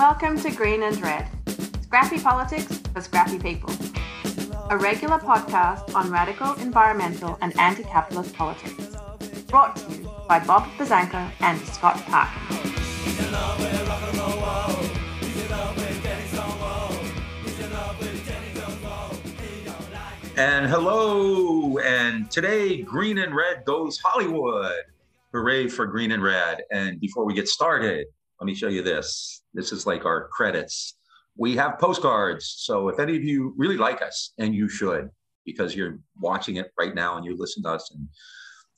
Welcome to Green and Red, scrappy politics for scrappy people. A regular podcast on radical environmental and anti capitalist politics. Brought to you by Bob Buzzanco and Scott Parkin. And hello, and today Green and Red goes Hollywood. Hooray for Green and Red. And before we get started, let me show you this. This is like our credits. We have postcards. So if any of you really like us, and you should, because you're watching it right now and you listen to us and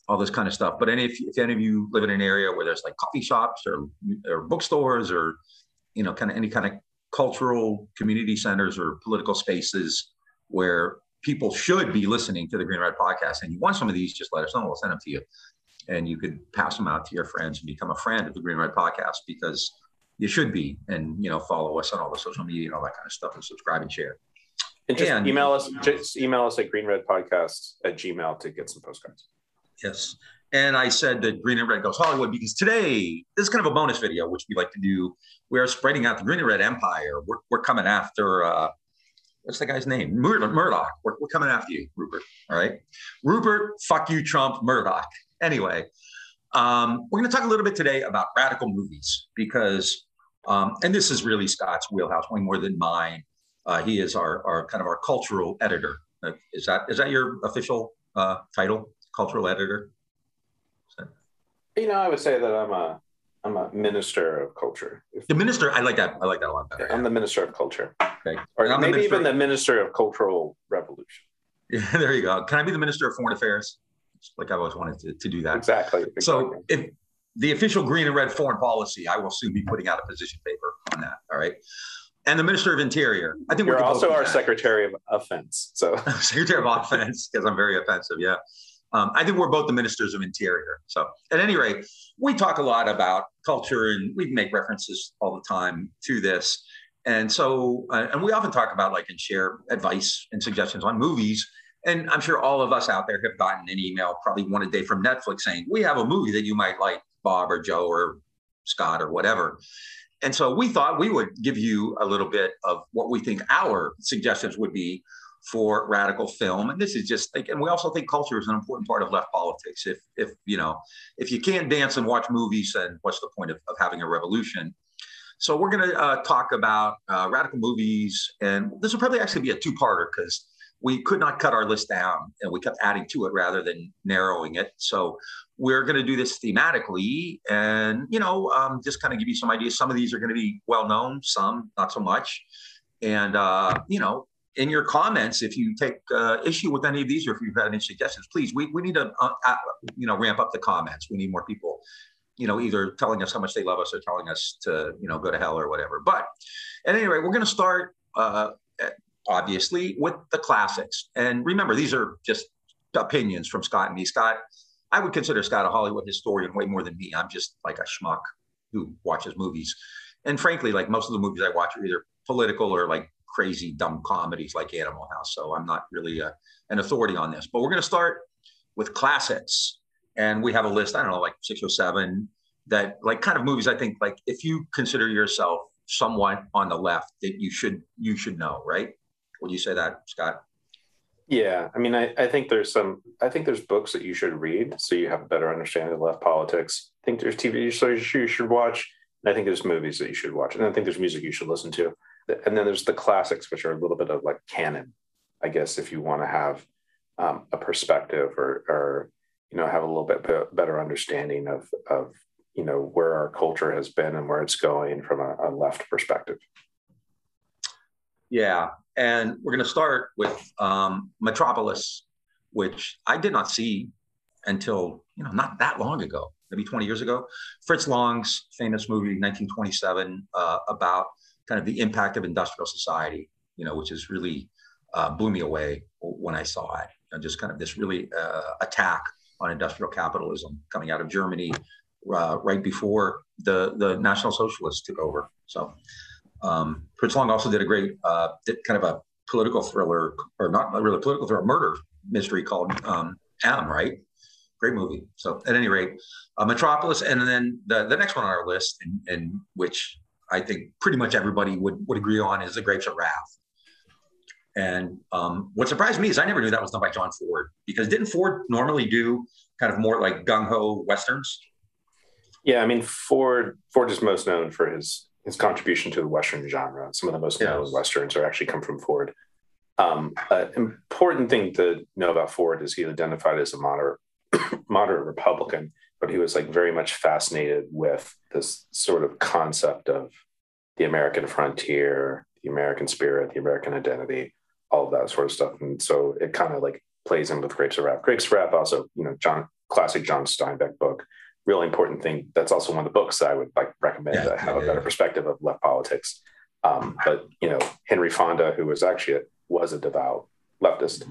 all this kind of stuff. But any, if, if any of you live in an area where there's like coffee shops or, or bookstores or, you know, kind of any kind of cultural community centers or political spaces where people should be listening to the Green Red podcast and you want some of these, just let us know. We'll send them to you. And you could pass them out to your friends and become a friend of the Green Red podcast because you should be. And, you know, follow us on all the social media and all that kind of stuff and subscribe and share. And just And- email us, just email us at greenredpodcast at gmail to get some postcards. Yes. And I said that Green and Red goes Hollywood because today, this is kind of a bonus video, which we like to do. We are spreading out the Green and Red Empire. We're, we're coming after, uh, what's the guy's name? Mur- Murdoch. We're, we're coming after you, Rupert. All right. Rupert, fuck you, Trump, Murdoch. Anyway, um, we're going to talk a little bit today about radical movies because, um, and this is really Scott's wheelhouse, way more than mine. Uh, he is our, our kind of our cultural editor. Uh, is that is that your official uh, title, cultural editor? You know, I would say that I'm a I'm a minister of culture. The minister, I like that. I like that a lot better. I'm the minister of culture, Okay. or the maybe minister- even the minister of cultural revolution. Yeah, there you go. Can I be the minister of foreign affairs? Like I've always wanted to, to do that. Exactly. So if the official green and red foreign policy, I will soon be putting out a position paper on that. All right. And the minister of interior. I think you're both also our that. secretary of offense. So Secretary of Offense, because I'm very offensive. Yeah. Um, I think we're both the ministers of interior. So, at any rate, we talk a lot about culture and we make references all the time to this. And so, uh, and we often talk about like and share advice and suggestions on movies. And I'm sure all of us out there have gotten an email, probably one a day from Netflix saying, We have a movie that you might like, Bob or Joe or Scott or whatever. And so we thought we would give you a little bit of what we think our suggestions would be for radical film. And this is just like, and we also think culture is an important part of left politics. If, if, you know, if you can't dance and watch movies, then what's the point of, of having a revolution? So we're going to uh, talk about uh, radical movies. And this will probably actually be a two parter because we could not cut our list down and we kept adding to it rather than narrowing it. So we're going to do this thematically and, you know, um, just kind of give you some ideas. Some of these are going to be well known, some not so much. And, uh, you know, in your comments, if you take uh, issue with any of these or if you've had any suggestions, please, we, we need to, uh, uh, you know, ramp up the comments. We need more people, you know, either telling us how much they love us or telling us to, you know, go to hell or whatever. But at any rate, we're going to start, uh, obviously, with the classics. And remember, these are just opinions from Scott and me. Scott, I would consider Scott a Hollywood historian way more than me. I'm just like a schmuck who watches movies. And frankly, like most of the movies I watch are either political or like crazy, dumb comedies like Animal House. So I'm not really a, an authority on this. But we're going to start with classics. And we have a list, I don't know, like six or seven that like kind of movies I think like if you consider yourself somewhat on the left that you should you should know, right? Would you say that, Scott? yeah, I mean, I, I think there's some. I think there's books that you should read so you have a better understanding of left politics. I think there's TV shows you should watch. And I think there's movies that you should watch, and I think there's music you should listen to. And then there's the classics, which are a little bit of like canon, I guess, if you want to have um, a perspective or, or you know have a little bit be- better understanding of of you know where our culture has been and where it's going from a, a left perspective. Yeah, and we're going to start with um, Metropolis, which I did not see until you know not that long ago, maybe 20 years ago. Fritz Lang's famous movie, 1927, uh, about kind of the impact of industrial society, you know, which is really uh, blew me away when I saw it. You know, just kind of this really uh, attack on industrial capitalism coming out of Germany uh, right before the the National Socialists took over. So um, Fritz Lang also did a great uh, did kind of a political thriller, or not really political thriller, murder mystery called um, M. Right, great movie. So at any rate, uh, Metropolis, and then the the next one on our list, and, and which I think pretty much everybody would would agree on is The Grapes of Wrath. And um, what surprised me is I never knew that was done by John Ford because didn't Ford normally do kind of more like gung ho westerns? Yeah, I mean Ford Ford is most known for his his contribution to the western genre. Some of the most known westerns are actually come from Ford. Um, an important thing to know about Ford is he identified as a moderate moderate Republican, but he was like very much fascinated with this sort of concept of the American frontier, the American spirit, the American identity, all of that sort of stuff. And so it kind of like plays in with Grapes of Wrath. Grapes of Wrath also, you know, John classic John Steinbeck book. Really important thing. That's also one of the books that I would like recommend yeah, to have yeah, a better yeah. perspective of left politics. Um, but you know, Henry Fonda, who was actually a, was a devout leftist,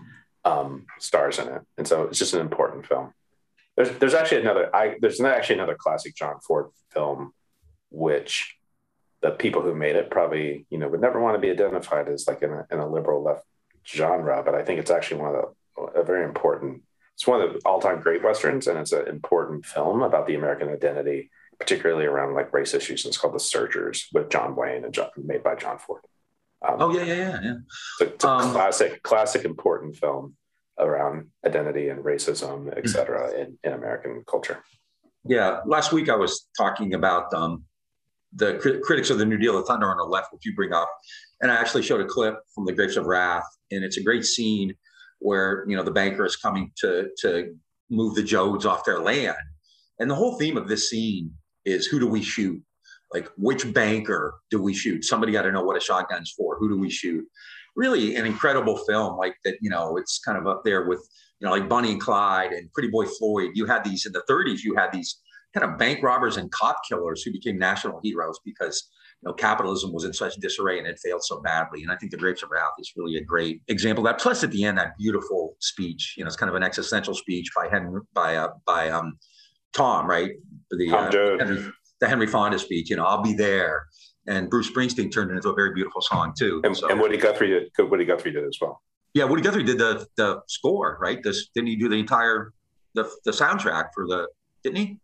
um, stars in it, and so it's just an important film. There's there's actually another I there's actually another classic John Ford film, which the people who made it probably you know would never want to be identified as like in a, in a liberal left genre, but I think it's actually one of the a very important. It's one of the all-time great westerns, and it's an important film about the American identity, particularly around like race issues. And it's called The Searchers with John Wayne and John, made by John Ford. Um, oh yeah, yeah, yeah, yeah. It's a, it's a um, classic, classic, important film around identity and racism, et cetera, in, in American culture. Yeah, last week I was talking about um, the crit- critics of the New Deal, the Thunder on the Left, which you bring up, and I actually showed a clip from the Grapes of Wrath, and it's a great scene where you know the banker is coming to to move the Joads off their land, and the whole theme of this scene is who do we shoot? Like which banker do we shoot? Somebody got to know what a shotgun's for. Who do we shoot? Really, an incredible film like that. You know, it's kind of up there with you know like Bonnie and Clyde and Pretty Boy Floyd. You had these in the 30s. You had these kind of bank robbers and cop killers who became national heroes because you know capitalism was in such disarray and it failed so badly. And I think the Grapes of Wrath is really a great example of that. Plus, at the end, that beautiful speech. You know, it's kind of an existential speech by Henry by uh, by um, Tom, right? The Tom uh, Henry, the Henry Fonda speech. You know, I'll be there. And Bruce Springsteen turned it into a very beautiful song too. And, so, and Woody Guthrie did. Woody Guthrie did as well. Yeah, Woody Guthrie did the the score, right? This didn't he do the entire the the soundtrack for the didn't he?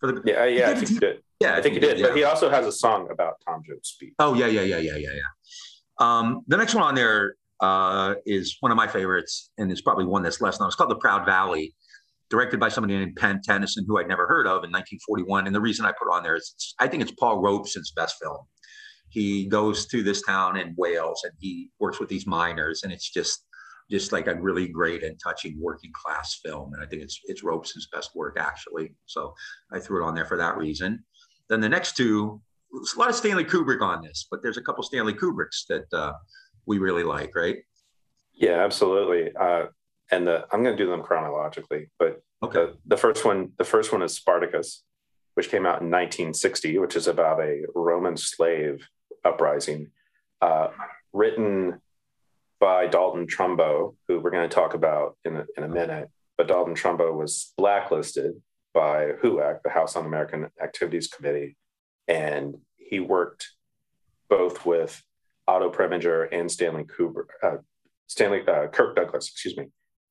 For the yeah, yeah, I think he did. Yeah, I think he did. Yeah. But he also has a song about Tom Joad's speech. Oh yeah, yeah, yeah, yeah, yeah, yeah. Um, the next one on there uh, is one of my favorites, and it's probably one that's less known. It's called The Proud Valley, directed by somebody named Pen Tennyson, who I'd never heard of in 1941. And the reason I put it on there is I think it's Paul Robeson's best film. He goes to this town in Wales and he works with these miners, and it's just just like a really great and touching working class film. And I think it's it's Robeson's best work actually. So I threw it on there for that reason. Then the next two, a lot of Stanley Kubrick on this, but there's a couple Stanley Kubricks that uh, we really like, right? Yeah, absolutely. Uh, and the, I'm going to do them chronologically, but okay. The, the first one, the first one is Spartacus, which came out in 1960, which is about a Roman slave uprising, uh, written by Dalton Trumbo, who we're going to talk about in a, in a minute. But Dalton Trumbo was blacklisted by HUAC, the House Un American Activities Committee, and he worked both with Otto Preminger and Stanley Kubrick, uh, Stanley uh, Kirk Douglas, excuse me,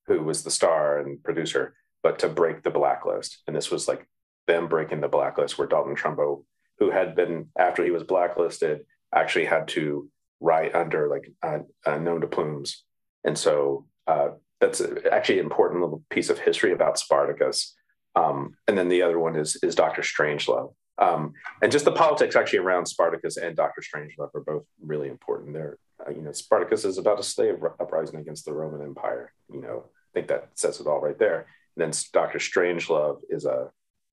who was the star and producer, but to break the blacklist. And this was like them breaking the blacklist, where Dalton Trumbo, who had been after he was blacklisted, actually had to write under like uh, uh, nom de plumes. And so uh, that's actually an important little piece of history about Spartacus. Um, and then the other one is is Doctor Strangelove. Um, and just the politics actually around Spartacus and Doctor Strangelove are both really important. There, uh, you know, Spartacus is about a slave uprising against the Roman Empire. You know, I think that says it all right there. And then Doctor Strangelove is a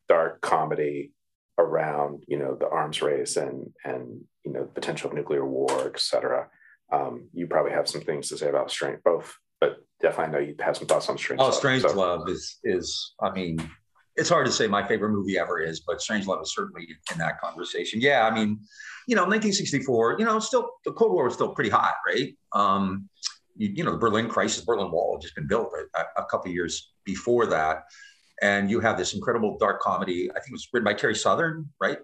dark comedy around you know the arms race and and you know potential nuclear war, et cetera. Um, you probably have some things to say about strength, both, but definitely I know you have some thoughts on Strange. Oh, Strange so. Love is is I mean, it's hard to say my favorite movie ever is, but Strange Love is certainly in that conversation. Yeah, I mean, you know, 1964, you know, still the Cold War was still pretty hot, right? Um, you, you know, the Berlin crisis, Berlin Wall had just been built a, a couple years before that and you have this incredible dark comedy. I think it was written by Terry Southern, right?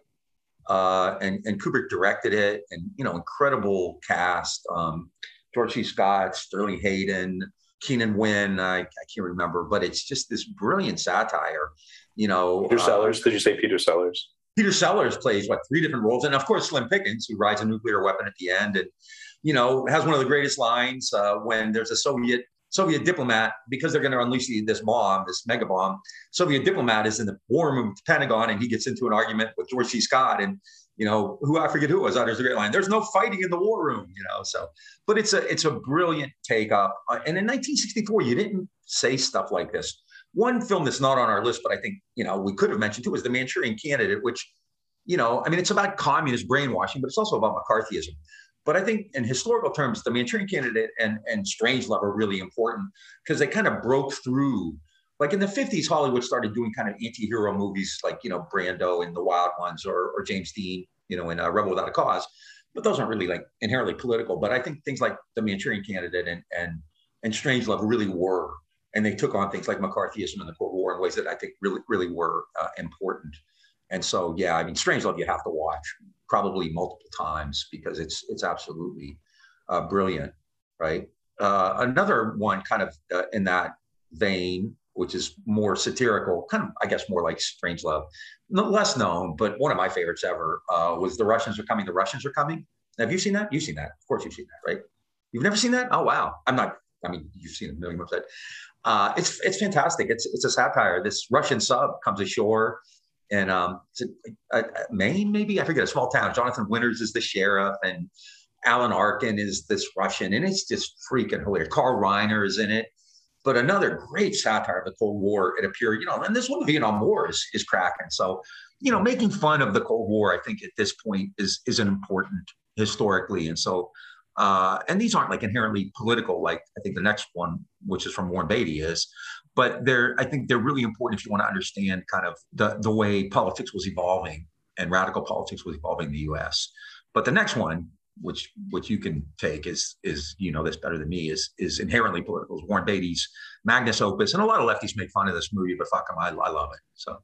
Uh, and and Kubrick directed it, and you know, incredible cast: um, George C. Scott, Sterling Hayden, Keenan Wynn. I, I can't remember, but it's just this brilliant satire. You know, Peter uh, Sellers. Did you say Peter Sellers? Peter Sellers plays what three different roles, and of course Slim Pickens, who rides a nuclear weapon at the end, and you know has one of the greatest lines uh, when there's a Soviet Soviet diplomat because they're going to unleash this bomb, this mega bomb. Soviet diplomat is in the war room of the Pentagon, and he gets into an argument with George C. Scott, and you know who I forget who it was. Utters the great line. There's no fighting in the war room, you know. So, but it's a it's a brilliant take up. Uh, and in 1964, you didn't say stuff like this. One film that's not on our list, but I think you know we could have mentioned too, was The Manchurian Candidate, which you know, I mean, it's about communist brainwashing, but it's also about McCarthyism. But I think in historical terms, the Manchurian Candidate and and Strangelove are really important because they kind of broke through. Like in the 50s, Hollywood started doing kind of anti-hero movies like, you know, Brando and The Wild Ones or, or James Dean, you know, in uh, Rebel Without a Cause. But those aren't really like inherently political. But I think things like The Manchurian Candidate and and and Strangelove really were. And they took on things like McCarthyism and the Cold War in ways that I think really, really were uh, important. And so, yeah, I mean, Strangelove you have to watch probably multiple times because it's it's absolutely uh, brilliant, right? Uh, another one, kind of uh, in that vein, which is more satirical, kind of I guess more like strange Strangelove, less known, but one of my favorites ever uh, was "The Russians Are Coming." The Russians are coming. Have you seen that? You've seen that, of course. You've seen that, right? You've never seen that? Oh wow! I'm not. I mean, you've seen a million times. Uh, it's it's fantastic. It's it's a satire. This Russian sub comes ashore and um, a, Maine, maybe I forget a small town. Jonathan Winters is the sheriff, and Alan Arkin is this Russian, and it's just freaking hilarious. Carl Reiner is in it, but another great satire of the Cold War. It appeared, you know, and this one, the Vietnam War, is is cracking. So, you know, making fun of the Cold War, I think at this point is is an important historically, and so. Uh, and these aren't like inherently political, like I think the next one, which is from Warren Beatty, is but they're I think they're really important if you want to understand kind of the the way politics was evolving and radical politics was evolving in the U.S. But the next one, which which you can take is is you know this better than me is is inherently political. Is Warren Beatty's Magnus Opus, and a lot of lefties make fun of this movie, but fuck them, I, I love it. So.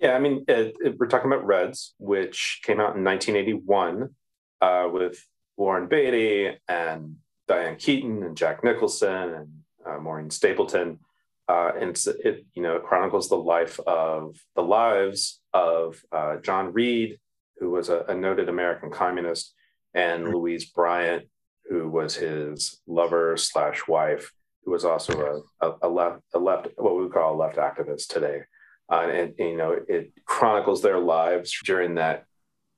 Yeah, I mean, it, it, we're talking about Reds, which came out in 1981 uh, with Warren Beatty and Diane Keaton and Jack Nicholson and uh, Maureen Stapleton uh, and it you know chronicles the life of the lives of uh, John Reed, who was a, a, noted American communist, and. Louise Bryant, who was his lover slash wife, who was also a, a, a, left a left what we would call a left activist today, uh, and, and you know it chronicles their lives during that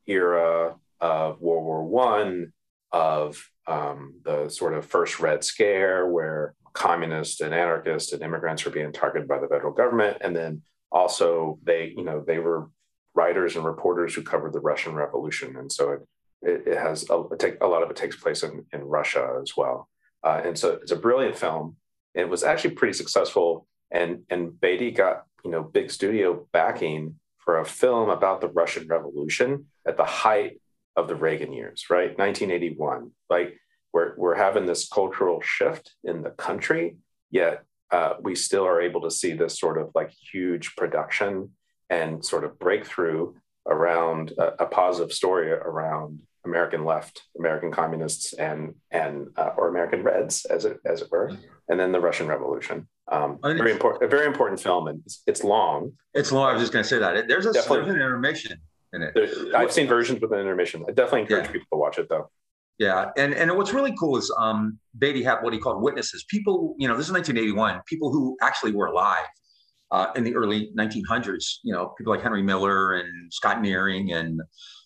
era of World War One, of um, the sort of first Red Scare, where communists and anarchists and immigrants were being targeted by the federal government. And then also they, you know, they were writers and reporters who covered the Russian Revolution. And so it, it, it has a, take, a lot of it takes place in, in Russia as well. Uh, and so it's a brilliant film. It was actually pretty successful. And, and Beatty got, you know, big studio backing for a film about the Russian Revolution at the height of the Reagan years, right? 1981. Like we're, we're having this cultural shift in the country, yet uh, we still are able to see this sort of like huge production and sort of breakthrough around a, a positive story around American left, American communists, and and uh, or American Reds, as it as it were, and then the Russian Revolution. Um, very important, a very important film, and it's, it's long. It's long. I was just going to say that there's a there's an intermission in it. There, I've seen versions with an intermission. I definitely encourage yeah. people to watch it, though. Yeah, and and what's really cool is um, Beatty had what he called witnesses. People, you know, this is 1981. People who actually were alive uh, in the early 1900s. You know, people like Henry Miller and Scott Nearing and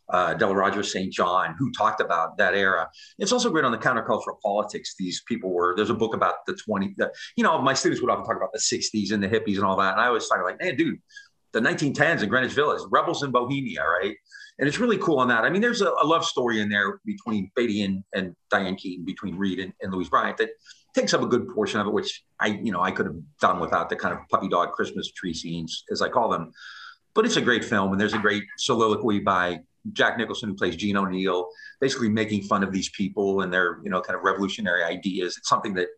uh, Del Rogers St. John, who talked about that era. It's also great on the countercultural politics. These people were. There's a book about the 20. The, you know, my students would often talk about the 60s and the hippies and all that, and I always talk like, man, dude, the 1910s in Greenwich Village, rebels in Bohemia, right? and it's really cool on that. I mean, there's a, a love story in there between Beatty and, and Diane Keaton, between Reed and, and Louise Bryant that takes up a good portion of it, which I, you know, I could have done without the kind of puppy dog Christmas tree scenes, as I call them. But it's a great film, and there's a great soliloquy by Jack Nicholson, who plays Gene O'Neill, basically making fun of these people and their, you know, kind of revolutionary ideas. It's something that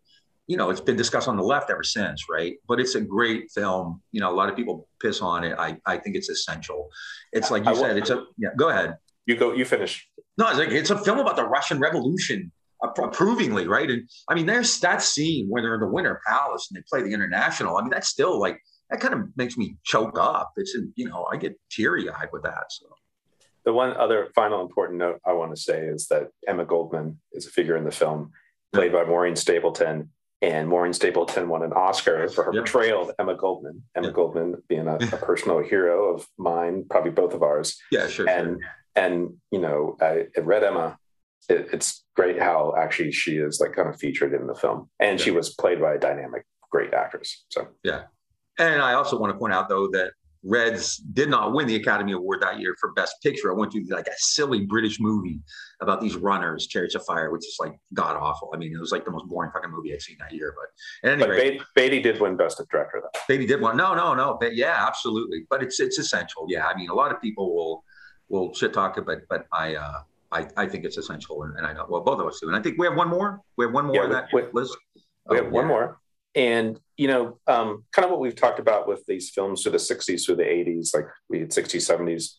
you know, it's been discussed on the left ever since, right? But it's a great film. You know, a lot of people piss on it. I, I think it's essential. It's like you I, said, it's a, yeah, go ahead. You go, you finish. No, it's like, it's a film about the Russian Revolution, approvingly, right? And I mean, there's that scene where they're in the Winter Palace and they play the International. I mean, that's still like that kind of makes me choke up. It's you know I get teary eyed with that. So the one other final important note I want to say is that Emma Goldman is a figure in the film, played by Maureen Stapleton. And Maureen Stapleton won an Oscar for her yep. portrayal of Emma Goldman. Emma yep. Goldman being a, a, personal hero of mine, probably both of ours. Yeah, sure. And sure. and you know, I, I read Emma. It, it's great how actually she is like kind of featured in the film, and yeah. she was played by a dynamic, great actress. So yeah. And I also want to point out though that Reds did not win the Academy Award that year for Best Picture. I went to like a silly British movie about these runners, Chariots of Fire, which is like god awful. I mean, it was like the most boring fucking movie I'd seen that year. But at any rate, Beatty did win Best Director though. Beatty did win. No, no, no. But yeah, absolutely. But it's it's essential. Yeah, I mean, a lot of people will will shit talk it, but but I uh I, I think it's essential, and, and I know well both of us do. And I think we have one more. We have one more yeah, on that we, list. We have oh, one yeah. more. And you know, um, kind of what we've talked about with these films through the '60s, through the '80s, like we had '60s, '70s,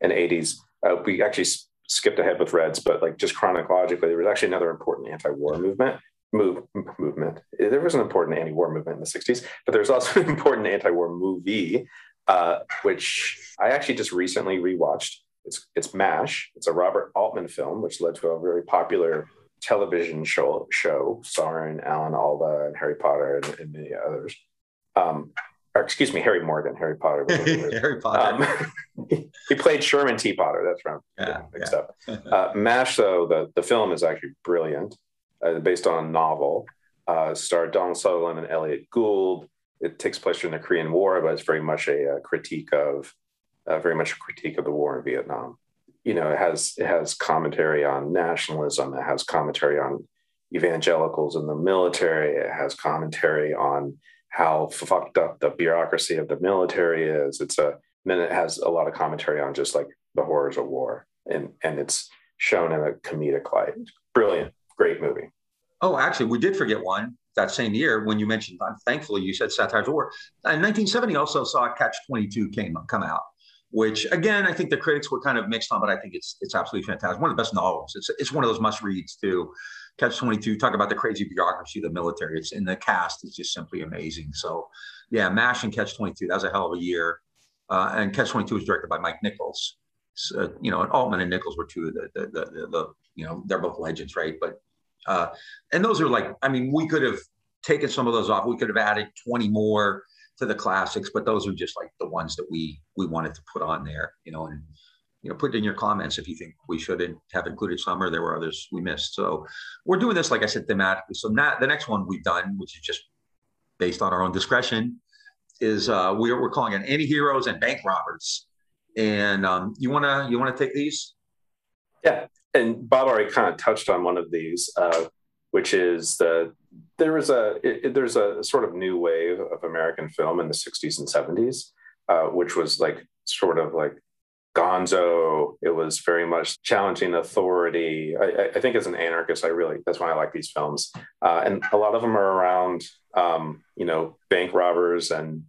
and '80s. Uh, we actually skipped ahead with Reds, but like just chronologically, there was actually another important anti-war movement. Move movement. There was an important anti-war movement in the '60s, but there's also an important anti-war movie, uh, which I actually just recently rewatched. It's it's Mash. It's a Robert Altman film, which led to a very popular television show, show starring Alan Alda and Harry Potter and, and many others. Um, or excuse me, Harry Morgan, Harry Potter. Harry Potter. Um, he played Sherman T. Potter. That's right. Yeah, mixed yeah. up. Uh, MASH, though, the, the film is actually brilliant, uh, based on a novel. Uh, starred Donald Sutherland and Elliott Gould. It takes place during the Korean War, but it's very much a, a critique of, uh, very much a critique of the war in Vietnam you know, it has it has commentary on nationalism. It has commentary on evangelicals in the military. It has commentary on how fucked up the bureaucracy of the military is. It's a then it has a lot of commentary on just like the horrors of war, and and it's shown in a comedic light. Brilliant, great movie. Oh, actually, we did forget one that same year when you mentioned. Thankfully, you said Satires War. In 1970, also saw Catch 22 came come out which again I think the critics were kind of mixed on, but I think it's it's absolutely fantastic. One of the best novels. It's it's one of those must reads too. Catch Twenty Two talk about the crazy bureaucracy of the military. It's in the cast. It's just simply amazing. So yeah, Mash and Catch Twenty Two. That was a hell of a year. Uh, and Catch Twenty Two was directed by Mike Nichols. So, you know, and Altman and Nichols were two of the the, the the, you know they're both legends, right? But uh, and those are like I mean we could have taken some of those off. We could have added twenty more to the classics, but those are just like the ones that we we wanted to put on there, you know, and you know, put in your comments if you think we shouldn't have included some or there were others we missed. So we're doing this, like I said, thematically. So now the next one we've done, which is just based on our own discretion, is uh, we're, we're calling it anti-heroes and bank robbers. And um, you wanna you wanna take these? Yeah, and Bob already kind of touched on one of these, uh, which is the there was a it, there's a sort of new wave of American film in the 60s and 70s, uh, which was like sort of like gonzo. It was very much challenging authority. I, I, think as an anarchist, I really that's why I like these films, uh, and a lot of them are around um, you know bank robbers and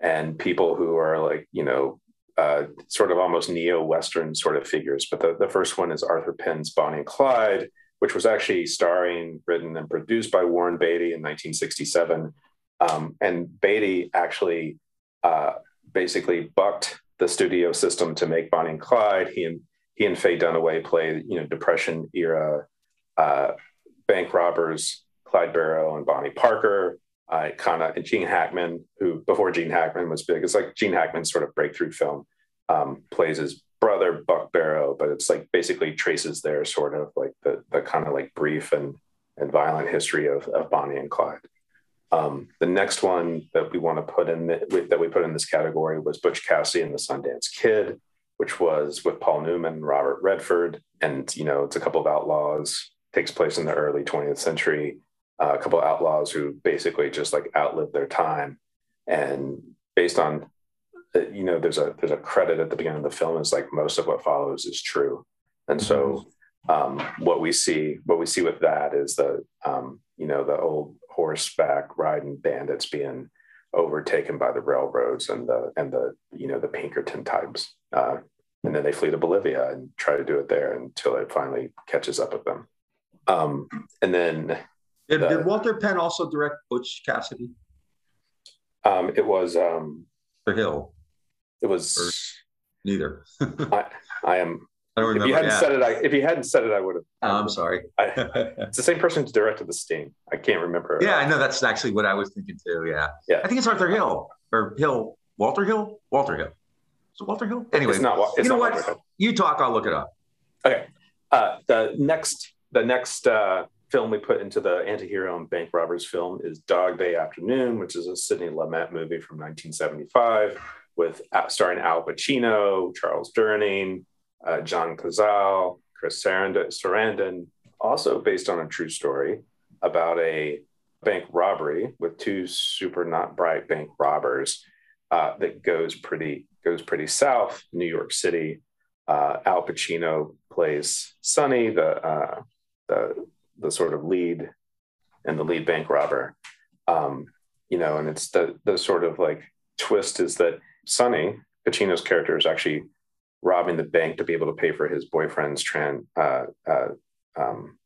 and people who are like you know uh, sort of almost neo-Western sort of figures. But the, the first one is Arthur Penn's Bonnie and Clyde, which was actually starring, written, and produced by Warren Beatty in 1967. Um, and Beatty actually uh, basically bucked the studio system to make Bonnie and Clyde. He and he and Faye Dunaway play, you know, Depression era uh, bank robbers, Clyde Barrow and Bonnie Parker. Uh, kind of and Gene Hackman, who before Gene Hackman was big, it's like Gene Hackman's sort of breakthrough film, um, plays his brother Buck Barrow, but it's like basically traces their sort of like the the kind of like brief and and violent history of, of Bonnie and Clyde. Um, the next one that we want to put in the, that we put in this category was Butch Cassidy and the Sundance Kid, which was with Paul Newman and Robert Redford, and you know it's a couple of outlaws. Takes place in the early 20th century. Uh, a couple of outlaws who basically just like outlived their time, and based on you know there's a there's a credit at the beginning of the film is like most of what follows is true and so mm-hmm. um, what we see what we see with that is the um, you know the old horseback riding bandits being overtaken by the railroads and the and the you know the pinkerton types uh, and then they flee to bolivia and try to do it there until it finally catches up with them um, and then did, the, did walter penn also direct butch cassidy Um, it was um, The Hill. It was Or- Neither. I, I am. I don't remember. If you hadn't yeah. said it, I, if you hadn't said it, I would have. Oh, I'm sorry. I, it's the same person who directed The Sting. I can't remember. yeah, I know that's actually what I was thinking too. Yeah. Yeah. I think it's Arthur Hill or Hill. Walter Hill? Walter Hill. Is Walter Hill? Anyway, it's not. It's you know not what? You talk, I'll look it up. Okay. Uh, the next, the next uh, film we put into the anti-hero and bank robbers film is Dog Day Afternoon, which is a Sidney Lumet movie from 1975 with uh, starring Al Pacino, Charles Durning, uh, John Cazale, Chris Sarandon, also based on a true story about a bank robbery with two super not bright bank robbers uh, that goes pretty goes pretty south. New York City. Uh, Al Pacino plays Sonny, the uh, the the sort of lead and the lead bank robber. Um, you know, and it's the the sort of like twist is that Sonny Pacino's character is actually robbing the bank to be able to pay for his boyfriend's tran, uh, uh, um,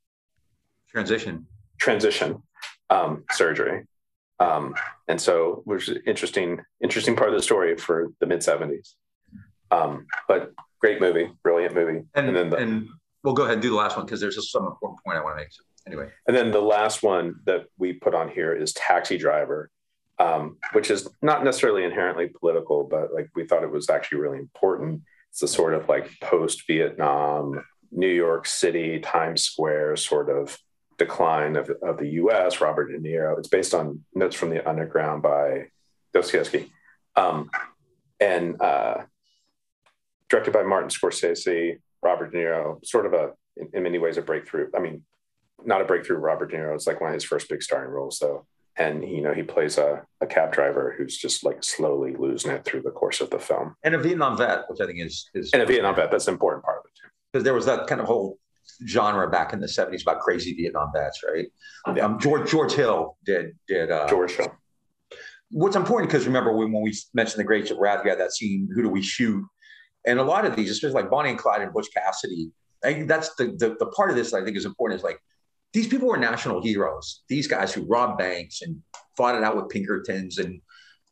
Transition. transition um, surgery. Um, and so, which is interesting, interesting part of the story for the mid '70s. Um, but great movie, brilliant movie. And, and then the, and we'll go ahead and do the last one because there's just some important point I want to make. So anyway, And then the last one that we put on here is Taxi Driver, um, which is not necessarily inherently political, but like we thought it was actually really important. It's a sort of like post Vietnam, New York City, Times Square sort of decline of, of the US, Robert De Niro. It's based on Notes from the Underground by Dostoevsky. Um, and uh, directed by Martin Scorsese, Robert De Niro, sort of a, in, in many ways, a breakthrough. I mean, not a breakthrough Robert De Niro. It's like one of his first big starring roles, though. And you know, he plays a, a cab driver who's just like slowly losing it through the course of the film. and a Vietnam vet, which I think is is And a Vietnam vet, that's an important part of it too. because there was that kind of whole genre back in the 70s about crazy Vietnam vets, right? Yeah. Um, George George Hill did did uh, George Hill. what's important because remember when, when we mentioned the Grapes of Wrath, we had that scene, Who Do We Shoot? And a lot of these, especially like Bonnie and Clyde and Butch Cassidy, I think that's the, the, the part of this that I think is important is like these people were national heroes. These guys who robbed banks and fought it out with Pinkertons and,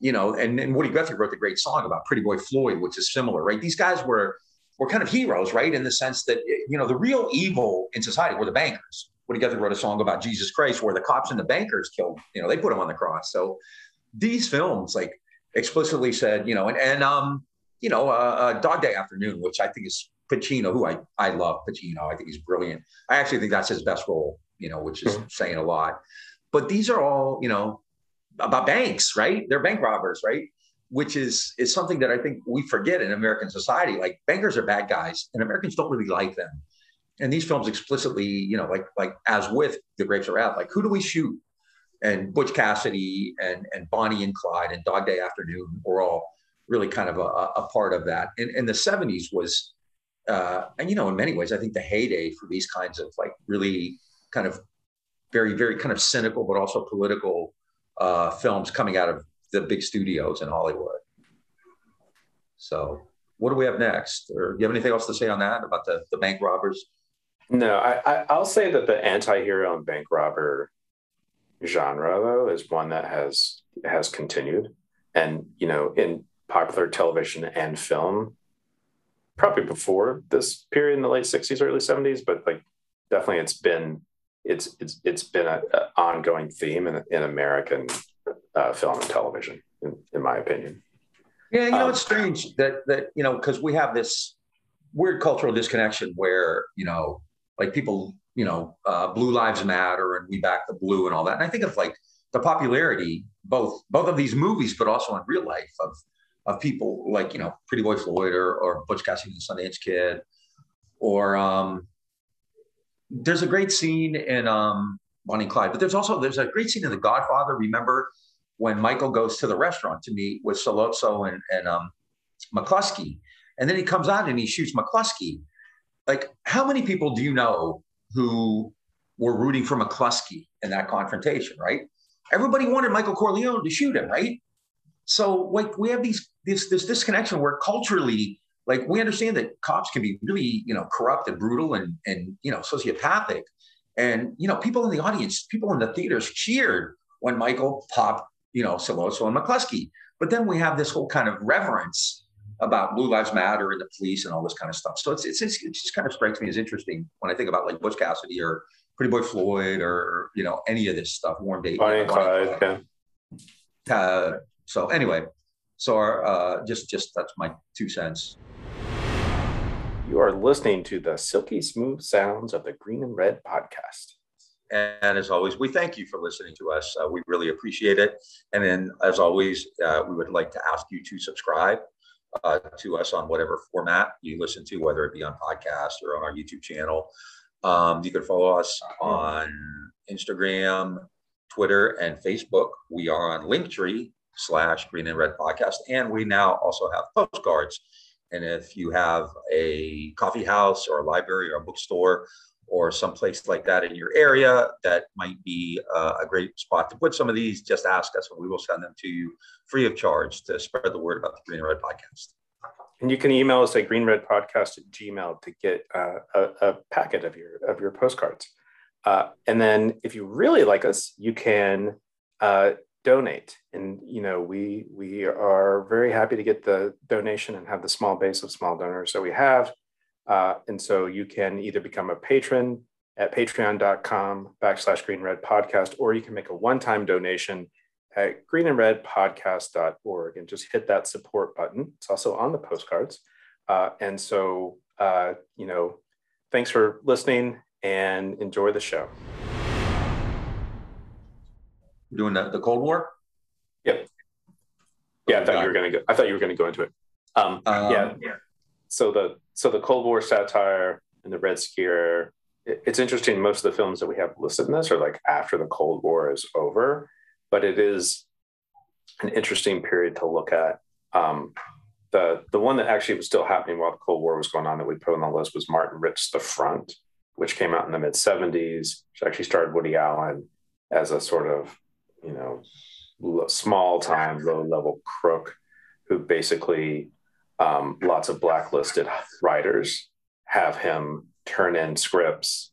you know, and, and Woody Guthrie wrote the great song about Pretty Boy Floyd, which is similar, right? These guys were were kind of heroes, right? In the sense that, you know, the real evil in society were the bankers. Woody Guthrie wrote a song about Jesus Christ where the cops and the bankers killed, you know, they put him on the cross. So these films like explicitly said, you know, and, and um, you know, uh, uh, Dog Day Afternoon, which I think is Pacino, who I I love Pacino. I think he's brilliant. I actually think that's his best role, you know, which is Mhm. saying a lot. But these are all, you know, about banks, right? They're bank robbers, right? Which is is something that I think we forget in American society. Like bankers are bad guys, and Americans don't really like them. And these films explicitly, you know, like like as with The Grapes of Wrath, like who do we shoot? And Butch Cassidy and and Bonnie and Clyde and Dog Day Afternoon were all really kind of a, a part of that. And, and the 70s was, uh, and you know, in many ways, I think the heyday for these kinds of like really kind of very, very kind of cynical, but also political uh, films coming out of the big studios in Hollywood. So, what do we have next? Or do you have anything else to say on that about the, the bank robbers? No, I, I I'll say that the anti-hero and bank robber genre though is one that has has continued. And you know, in popular television and film, probably before this period in the late 60s, early 70s, but like definitely it's been it's it's it's been an ongoing theme in, in American uh, film and television, in, in my opinion. Yeah, you know, Um, it's strange that that you know because we have this weird cultural disconnection where you know, like people, you know, uh, Blue Lives Matter and We Back the Blue and all that. And I think of like the popularity both both of these movies, but also in real life of of people like you know Pretty Boy Floyd or or Butch Cassidy and the Sundance Kid, or um, there's a great scene in um, Bonnie and Clyde, but there's also there's a great scene in The Godfather. Remember when Michael goes to the restaurant to meet with Sollozzo and, and um, McCluskey, and then he comes out and he shoots McCluskey. Like, how many people do you know who were rooting for McCluskey in that confrontation? Right? Everybody wanted Michael Corleone to shoot him, right? So, like, we have these this this disconnection where culturally, like, we understand that cops can be really, you know, corrupt and brutal and and you know sociopathic, and you know, people in the audience, people in the theaters cheered when Michael popped you know, Somoza and McCluskey. But then we have this whole kind of reverence about Blue Lives Matter and the police and all this kind of stuff. So it's, it's, it's it just kind of strikes me as interesting when I think about like Butch Cassidy or Pretty Boy Floyd or you know any of this stuff. Warren Beatty. Bonnie Clyde. Yeah. Uh, so anyway, so our, uh, just just that's my two cents. You are listening to the silky smooth sounds of the Green and Red podcast. And as always, we thank you for listening to us. Uh, we really appreciate it. And then, as always, uh, we would like to ask you to subscribe uh, to us on whatever format you listen to, whether it be on podcast or on our YouTube channel. Um, you can follow us on Instagram, Twitter, and Facebook. We are on Linktree slash Green and Red Podcast, and we now also have postcards. And if you have a coffee house or a library or a bookstore or someplace like that in your area that might be uh, a great spot to put some of these, just ask us and we will send them to you free of charge to spread the word about the Green and Red podcast. And you can email us at greenredpodcast at gmail to get uh, a, a, packet of your of your postcards. Uh, and then if you really like us, you can uh, donate. And you know, we we are very happy to get the donation and have the small base of small donors that we have. Uh, and so you can either become a patron at patreon.com backslash green red podcast, or you can make a one-time donation at greenandredpodcast.org and just hit that support button. It's also on the postcards. Uh, and so, uh, you know, thanks for listening and enjoy the show. Doing the, the Cold War? Yep. Yeah, I thought you were going to go. I thought you were going to go into it. Um, um, yeah. So the so the Cold War satire and the Red Scare. It, it's interesting. Most of the films that we have listed in this are like after the Cold War is over, but it is an interesting period to look at. Um, the the one that actually was still happening while the Cold War was going on that we put on the list was Martin Ritt's The Front, which came out in the mid '70s. Which actually starred Woody Allen as a sort of you know small time low level crook who basically um, lots of blacklisted writers have him turn in scripts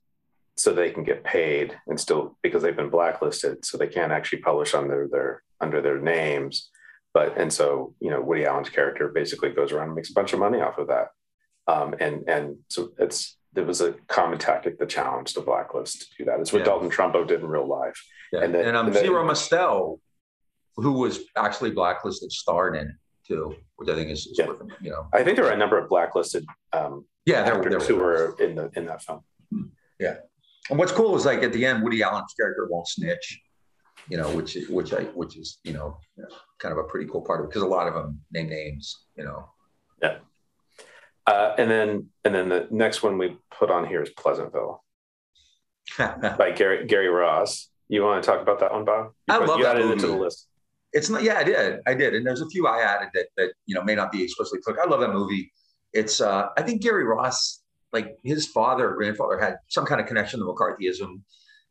so they can get paid and still because they've been blacklisted so they can't actually publish under their under their names. But and so you know woody allen's character basically goes around and makes a bunch of money off of that. Um, and and so it's there was a common tactic the challenge the blacklist to do that it's what yeah. dalton trumbo did in real life yeah. and, then, and um, and then, Zero Mostel who was actually blacklisted starred in it too, which I think is, is yeah. worth, you know. I think there are a number of blacklisted um, yeah, there, actors there who were in the in that film. Yeah, and what's cool is like at the end, Woody Allen's character won't snitch, you know, which which I which is you know kind of a pretty cool part of it because a lot of them name names, you know. Yeah. Uh, and then and then the next one we put on here is Pleasantville by Gary Gary Ross. You want to talk about that one, Bob? You I put, love you that added movie. it to the list. It's not. Yeah, I did. I did. And there's a few I added that that you know may not be explicitly put. I love that movie. It's. uh I think Gary Ross, like his father or grandfather, had some kind of connection to McCarthyism.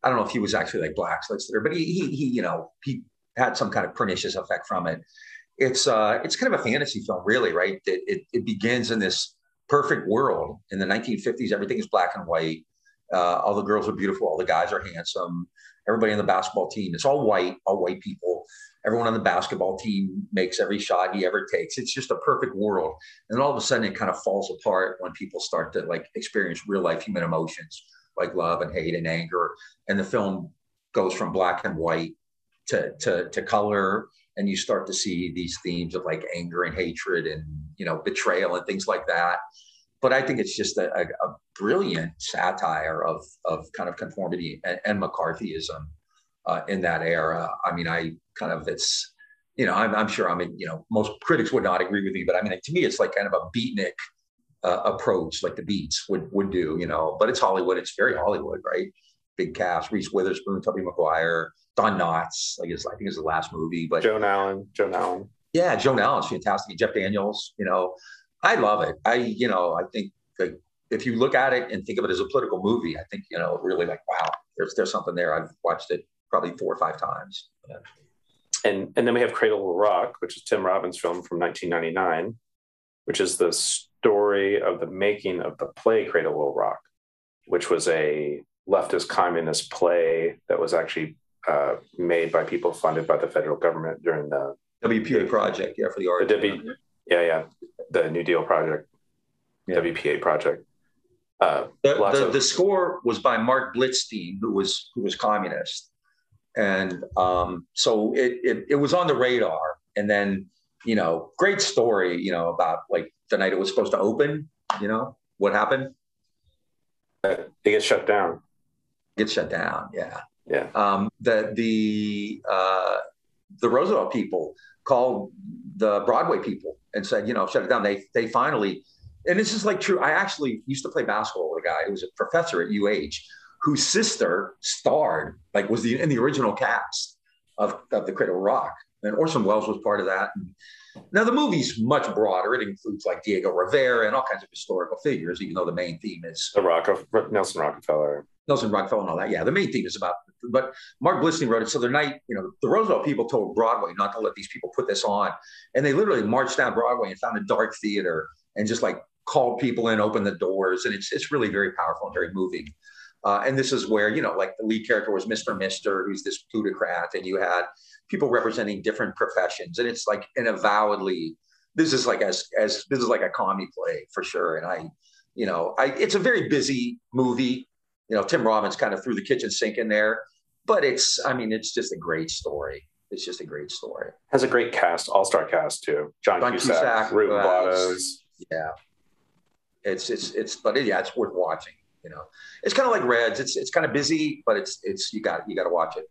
I don't know if he was actually like black blacklisted, but he, he, he, you know, he had some kind of pernicious effect from it. It's, uh, it's kind of a fantasy film, really, right? It, it, it begins in this perfect world in the 1950s. Everything is black and white. Uh, all the girls are beautiful. All the guys are handsome. Everybody on the basketball team, it's all white, all white people everyone on the basketball team makes every shot he ever takes. It's just a perfect world. And all of a sudden it kind of falls apart when people start to like experience real life human emotions like love and hate and anger. And the film goes from black and white to, to, to color. And you start to see these themes of like anger and hatred and, you know, betrayal and things like that. But I think it's just a, a, a brilliant satire of, of kind of conformity and, and McCarthyism uh, in that era. I mean, I kind of it's you know I'm, I'm sure I mean you know most critics would not agree with me, but I mean to me it's like kind of a beatnik uh, approach, like the Beats would would do. You know, but it's Hollywood. It's very Hollywood, right? Big cast: Reese Witherspoon, Tobey Maguire, Don Knotts. I guess I think it's the last movie, but Joan Allen, Joan Allen. Yeah, Joan Allen's fantastic. Jeff Daniels. You know, I love it. I you know I think like if you look at it and think of it as a political movie, I think you know really like wow, there's there's something there. I've watched it probably four or five times. Yeah. And and then we have Cradle Will Rock, which is Tim Robbins' film from 1999, which is the story of the making of the play Cradle Will Rock, which was a leftist communist play that was actually uh, made by people funded by the federal government during the WPA project, yeah, for the art. The w, yeah, yeah, the New Deal project, yeah. WPA project. Uh, the, the, of, the, score was by Marc Blitzstein, who was who was communist, and um, so it, it it was on the radar. And then you know, great story, you know, about like the night it was supposed to open. You know what happened? It gets shut down. Gets shut down. Yeah. Yeah. Um, the the uh, the Roosevelt people called the Broadway people and said, you know, shut it down. They they finally, and this is like true. I actually used to play basketball with a guy who was a professor at UH, whose sister starred, like was the in the original cast of, of the Cradle Rock, and Orson Welles was part of that. And now the movie's much broader. It includes like Diego Rivera and all kinds of historical figures, even though the main theme is the Rock of Nelson Rockefeller. Nelson Rockefeller and all that. Yeah, the main theme is about but Marc Blitzstein wrote it. So the night, you know, the Roosevelt people told Broadway not to let these people put this on. And they literally marched down Broadway and found a dark theater and just like called people in, opened the doors. And it's, it's really very powerful and very moving. Uh, and this is where, you know, like the lead character was Mr. Mister, who's this plutocrat, and you had people representing different professions. And it's like an avowedly, this is like as as this is like a commie play for sure. And I, you know, I it's a very busy movie. You know, Tim Robbins kind of threw the kitchen sink in there but it's I mean it's just a great story. It's just a great story. Has a great cast, all star cast too. John, John Cusack, Cusack Ruben uh, Yeah, it's it's it's but yeah, it's worth watching. You know, it's kind of like Reds. It's it's kind of busy, but it's it's you got you got to watch it.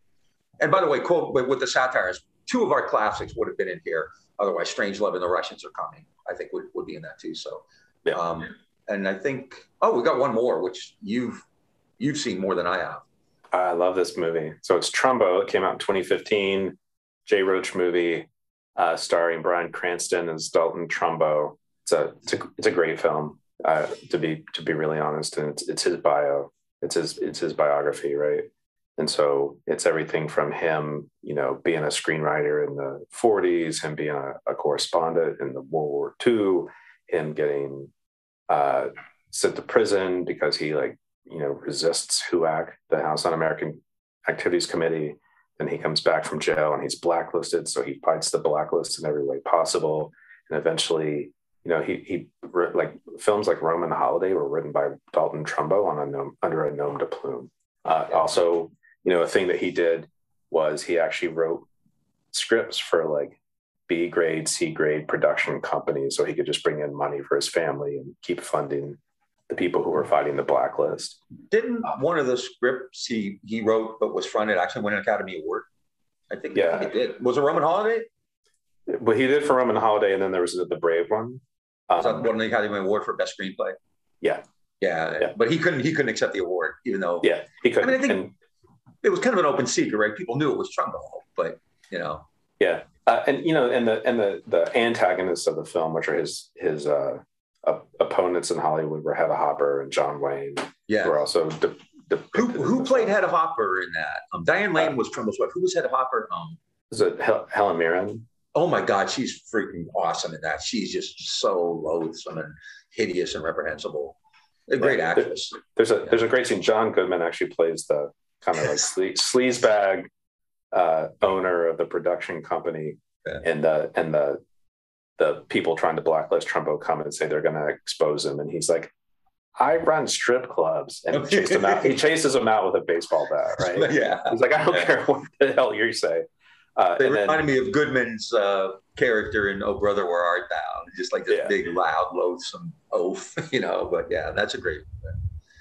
And by the way, quote with the satires, two of our classics would have been in here. Otherwise, Strangelove and The Russians Are Coming. I think would, would be in that too. So, yeah. Um, and I think oh, we got one more, which you've you've seen more than I have. I love this movie. So it's Trumbo. It came out in 2015. Jay Roach movie, uh, starring Bryan Cranston as Dalton Trumbo. It's a it's a, it's a great film. Uh, to be to be really honest, and it's it's his bio. It's his it's his biography, right? And so it's everything from him, you know, being a screenwriter in the 40s, him being a, a correspondent in the World War II, him getting uh, sent to prison because he like you know, resists HUAC, the House Un-American Activities Committee. Then he comes back from jail and he's blacklisted. So he fights the blacklist in every way possible. And eventually, you know, he, he like films like Roman Holiday were written by Dalton Trumbo on a nom, under a nom de plume. Uh, also, you know, a thing that he did was he actually wrote scripts for like B grade, C grade production companies so he could just bring in money for his family and keep funding the people who were fighting the blacklist. Didn't one of the scripts he he wrote but was fronted actually win an Academy Award? I think yeah, it did. Was it Roman Holiday? But he did for Roman Holiday, and then there was the Brave one. Um, was that won the Academy Award for Best Screenplay? Yeah. yeah. yeah, But he couldn't he couldn't accept the award, even though yeah he couldn't. I mean, I think and, it was kind of an open secret, right? People knew it was Trumbo, but you know. Yeah, uh, and you know, and the and the the antagonists of the film, which are his his uh, opponents in Hollywood were Hedda Hopper and John Wayne. Yeah, were also de- who who played Hedda Hopper in that? Um, Diane Lane uh, was Trumbo's wife. Who was Hedda Hopper? Um, was it Hel- Helen Mirren? Oh my God, she's freaking awesome in that. She's just so loathsome and hideous and reprehensible. A great yeah, actress. there's a yeah. there's a great scene. John Goodman actually plays the kind of like sle- sleazebag uh, owner of the production company, yeah. and the and the the people trying to blacklist Trumbo come and say they're going to expose him, and he's like, "I run strip clubs," and he, him out, he chases him out with a baseball bat, right? yeah, he's like, "I don't yeah. care what the hell you say." Uh, they reminded me of Goodman's uh, character in "Oh Brother, Where Art Thou?" Just like this yeah. big, loud, loathsome oath, you know. But yeah, that's a great.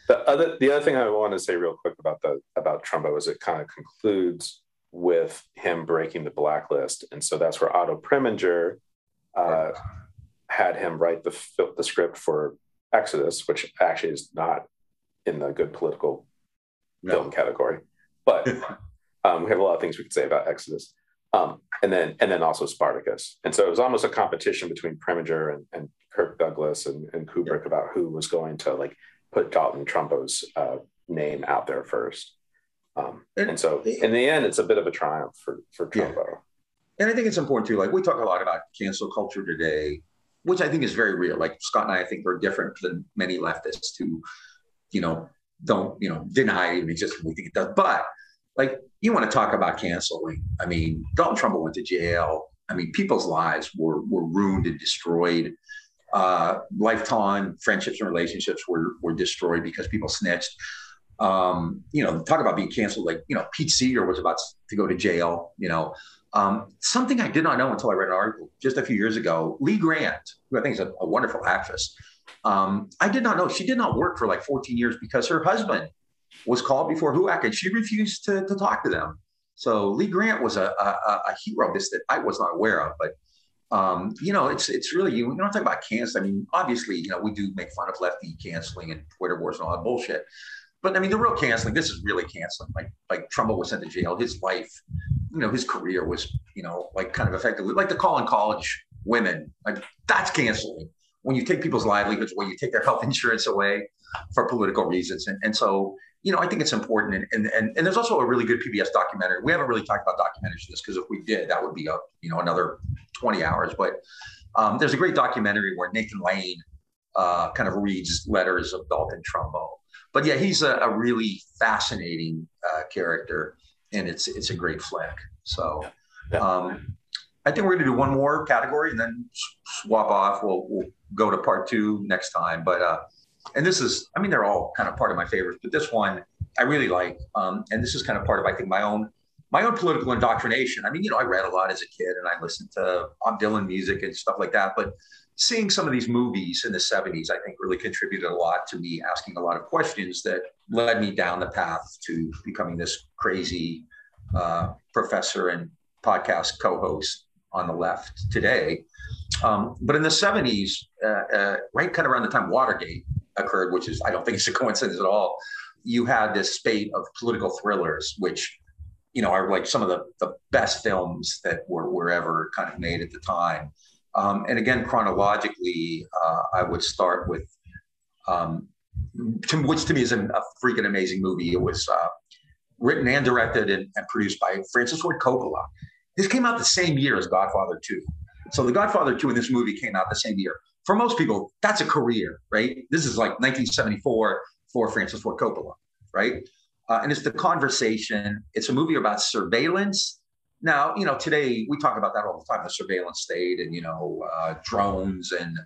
The other, the other thing I want to say real quick about the about Trumbo is it kind of concludes with him breaking the blacklist, and so that's where Otto Preminger, uh, had him write the the script for Exodus, which actually is not in the good political no. film category, but um, we have a lot of things we could say about Exodus. Um, and then and then also Spartacus. And so it was almost a competition between Preminger and, and Kirk Douglas and, and Kubrick yeah. about who was going to like put Dalton Trumbo's uh, name out there first. Um, and, so in the end, it's a bit of a triumph for for Trumbo. Yeah and I think it's important too. Like we talk a lot about cancel culture today, which I think is very real. Like Scott and I, I think are different than many leftists who, you know, don't you know deny it exists. We think it does, but like you want to talk about canceling. I mean, Dalton Trumbo went to jail. I mean, people's lives were were ruined and destroyed. Uh, lifetime friendships and relationships were were destroyed because people snitched. Um, you know, talk about being canceled. Like you know, Pete Seeger was about to go to jail. You know, um, something I did not know until I read an article just a few years ago. Lee Grant, who I think is a, a wonderful actress, um, I did not know she did not work for like 14 years because her husband was called before HUAC and she refused to, to talk to them. So Lee Grant was a, a, a hero this that I was not aware of. But um, you know, it's it's really you. We don't talk about cancel. I mean, obviously, you know, we do make fun of lefty canceling and Twitter wars and all that bullshit. But I mean, the real canceling. This is really canceling. Like like Trumbo was sent to jail. His life, you know, his career was, you know, like kind of effectively like the call calling college women. Like that's canceling when you take people's livelihoods, when you take their health insurance away for political reasons. And, and so, you know, I think it's important. And, and, and, and there's also a really good PBS documentary. We haven't really talked about documentaries this because if we did, that would be a, you know, another 20 hours. But um, there's a great documentary where Nathan Lane uh, kind of reads letters of Dalton Trumbo. But yeah, he's a, a really fascinating uh, character, and it's it's a great flick. So, um, I think we're going to do one more category and then swap off. We'll, we'll go to part two next time. But uh, and this is, I mean, they're all kind of part of my favorites, but this one I really like, um, and this is kind of part of I think my own my own political indoctrination. I mean, you know, I read a lot as a kid, and I listened to Bob Dylan music and stuff like that, but seeing some of these movies in the 70s, I think really contributed a lot to me asking a lot of questions that led me down the path to becoming this crazy uh, professor and podcast co host on the left today. Um, but in the 70s, uh, uh, right kind of around the time Watergate occurred, which is, I don't think it's a coincidence at all, you had this spate of political thrillers, which, you know, are like some of the, the best films that were, were ever kind of made at the time. Um, and again, chronologically, uh, I would start with, um, to, which to me is a, a, freaking amazing movie. It was uh, written and directed and, and, produced by Francis Ford Coppola. This came out the same year as Godfather 2. So The Godfather 2 in this movie came out the same year. For most people, that's a career, right? This is like 1974 for Francis Ford Coppola, right? Uh, and it's the conversation. It's a movie about surveillance. Now, you know, today we talk about that all the time, the surveillance state and, you know, uh, drones and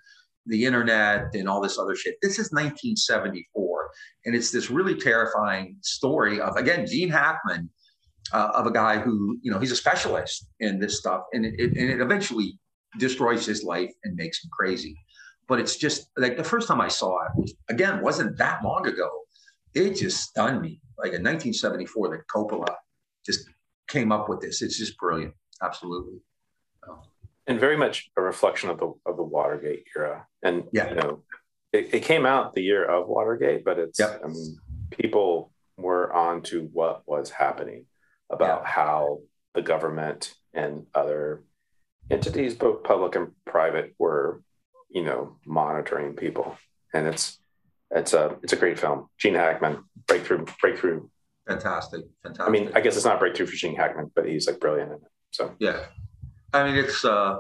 the internet and all this other shit. This is 1974. And it's this really terrifying story of, again, Gene Hackman uh, of a guy who, you know, he's a specialist in this stuff, and it, it, and it eventually destroys his life and makes him crazy. But it's just like the first time I saw it, which again wasn't that long ago, it just stunned me. Like in 1974, that Coppola just came up with this. It's just brilliant, absolutely. Um, and very much a reflection of the of the Watergate era. And yeah, you know, it, it came out the year of Watergate, but it's yep. I mean, people were on to what was happening about yeah. how the government and other entities, both public and private, were, you know, monitoring people. And it's it's a it's a great film. Gene Hackman, breakthrough, breakthrough. Fantastic, fantastic. I mean, I guess it's not breakthrough for Gene Hackman, but he's like brilliant in it. So yeah, I mean, it's uh,